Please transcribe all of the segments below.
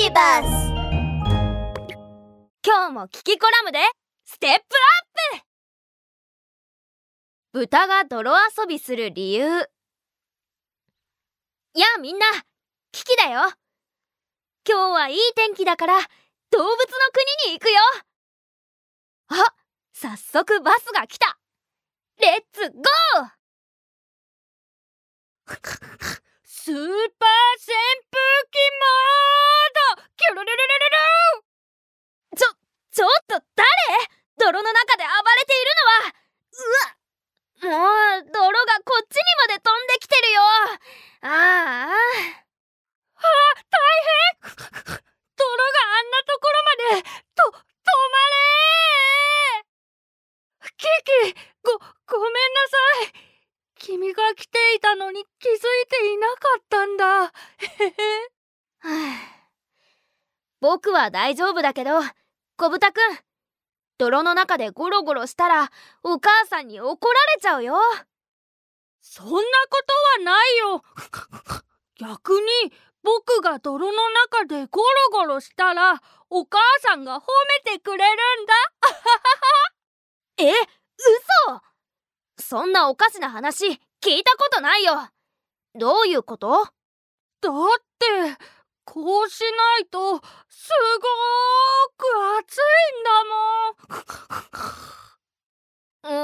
ビバス今日もキキコラムでステップアップ。豚が泥遊びする理由。やあみんなキキだよ。今日はいい天気だから動物の国に行くよ。あ早速バスが来た。レッツゴー。スーパー扇風機モードキュルルルルルルちょ、ちょっと誰泥の中で暴れているのはうわもう泥がこっちにまで飛んできてるよあああ大変泥があんなところまでと止まれキキごごめんなさい君が来ていたのに気づいていなかったんだ。僕は大丈夫だけど、小豚くん。泥の中でゴロゴロしたらお母さんに怒られちゃうよ。そんなことはないよ。逆に僕が泥の中でゴロゴロしたらお母さんが褒めてくれるんだ。え、嘘そんなおかしな話聞いたことないよ。どういうこと？だってこうしないとすごーく暑いんだもん。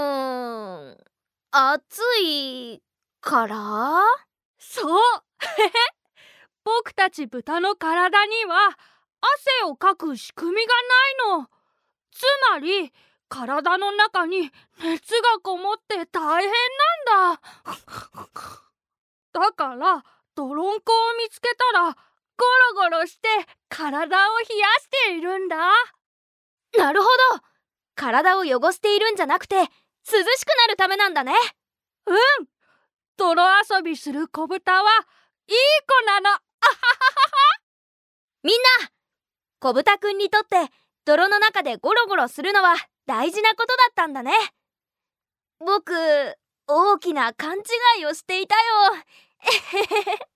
うーん暑いから？そう。僕たち豚の体には汗をかく仕組みがないの。つまり体の中に熱がこもって大変なんだ。だから泥んこを見つけたらゴロゴロして体を冷やしているんだ。なるほど。体を汚しているんじゃなくて涼しくなるためなんだね。うん。泥遊びする子豚はいい子なの。みんな子豚くんにとって泥の中でゴロゴロするのは大事なことだったんだね。僕大きな勘違いをしていたよ。えへへ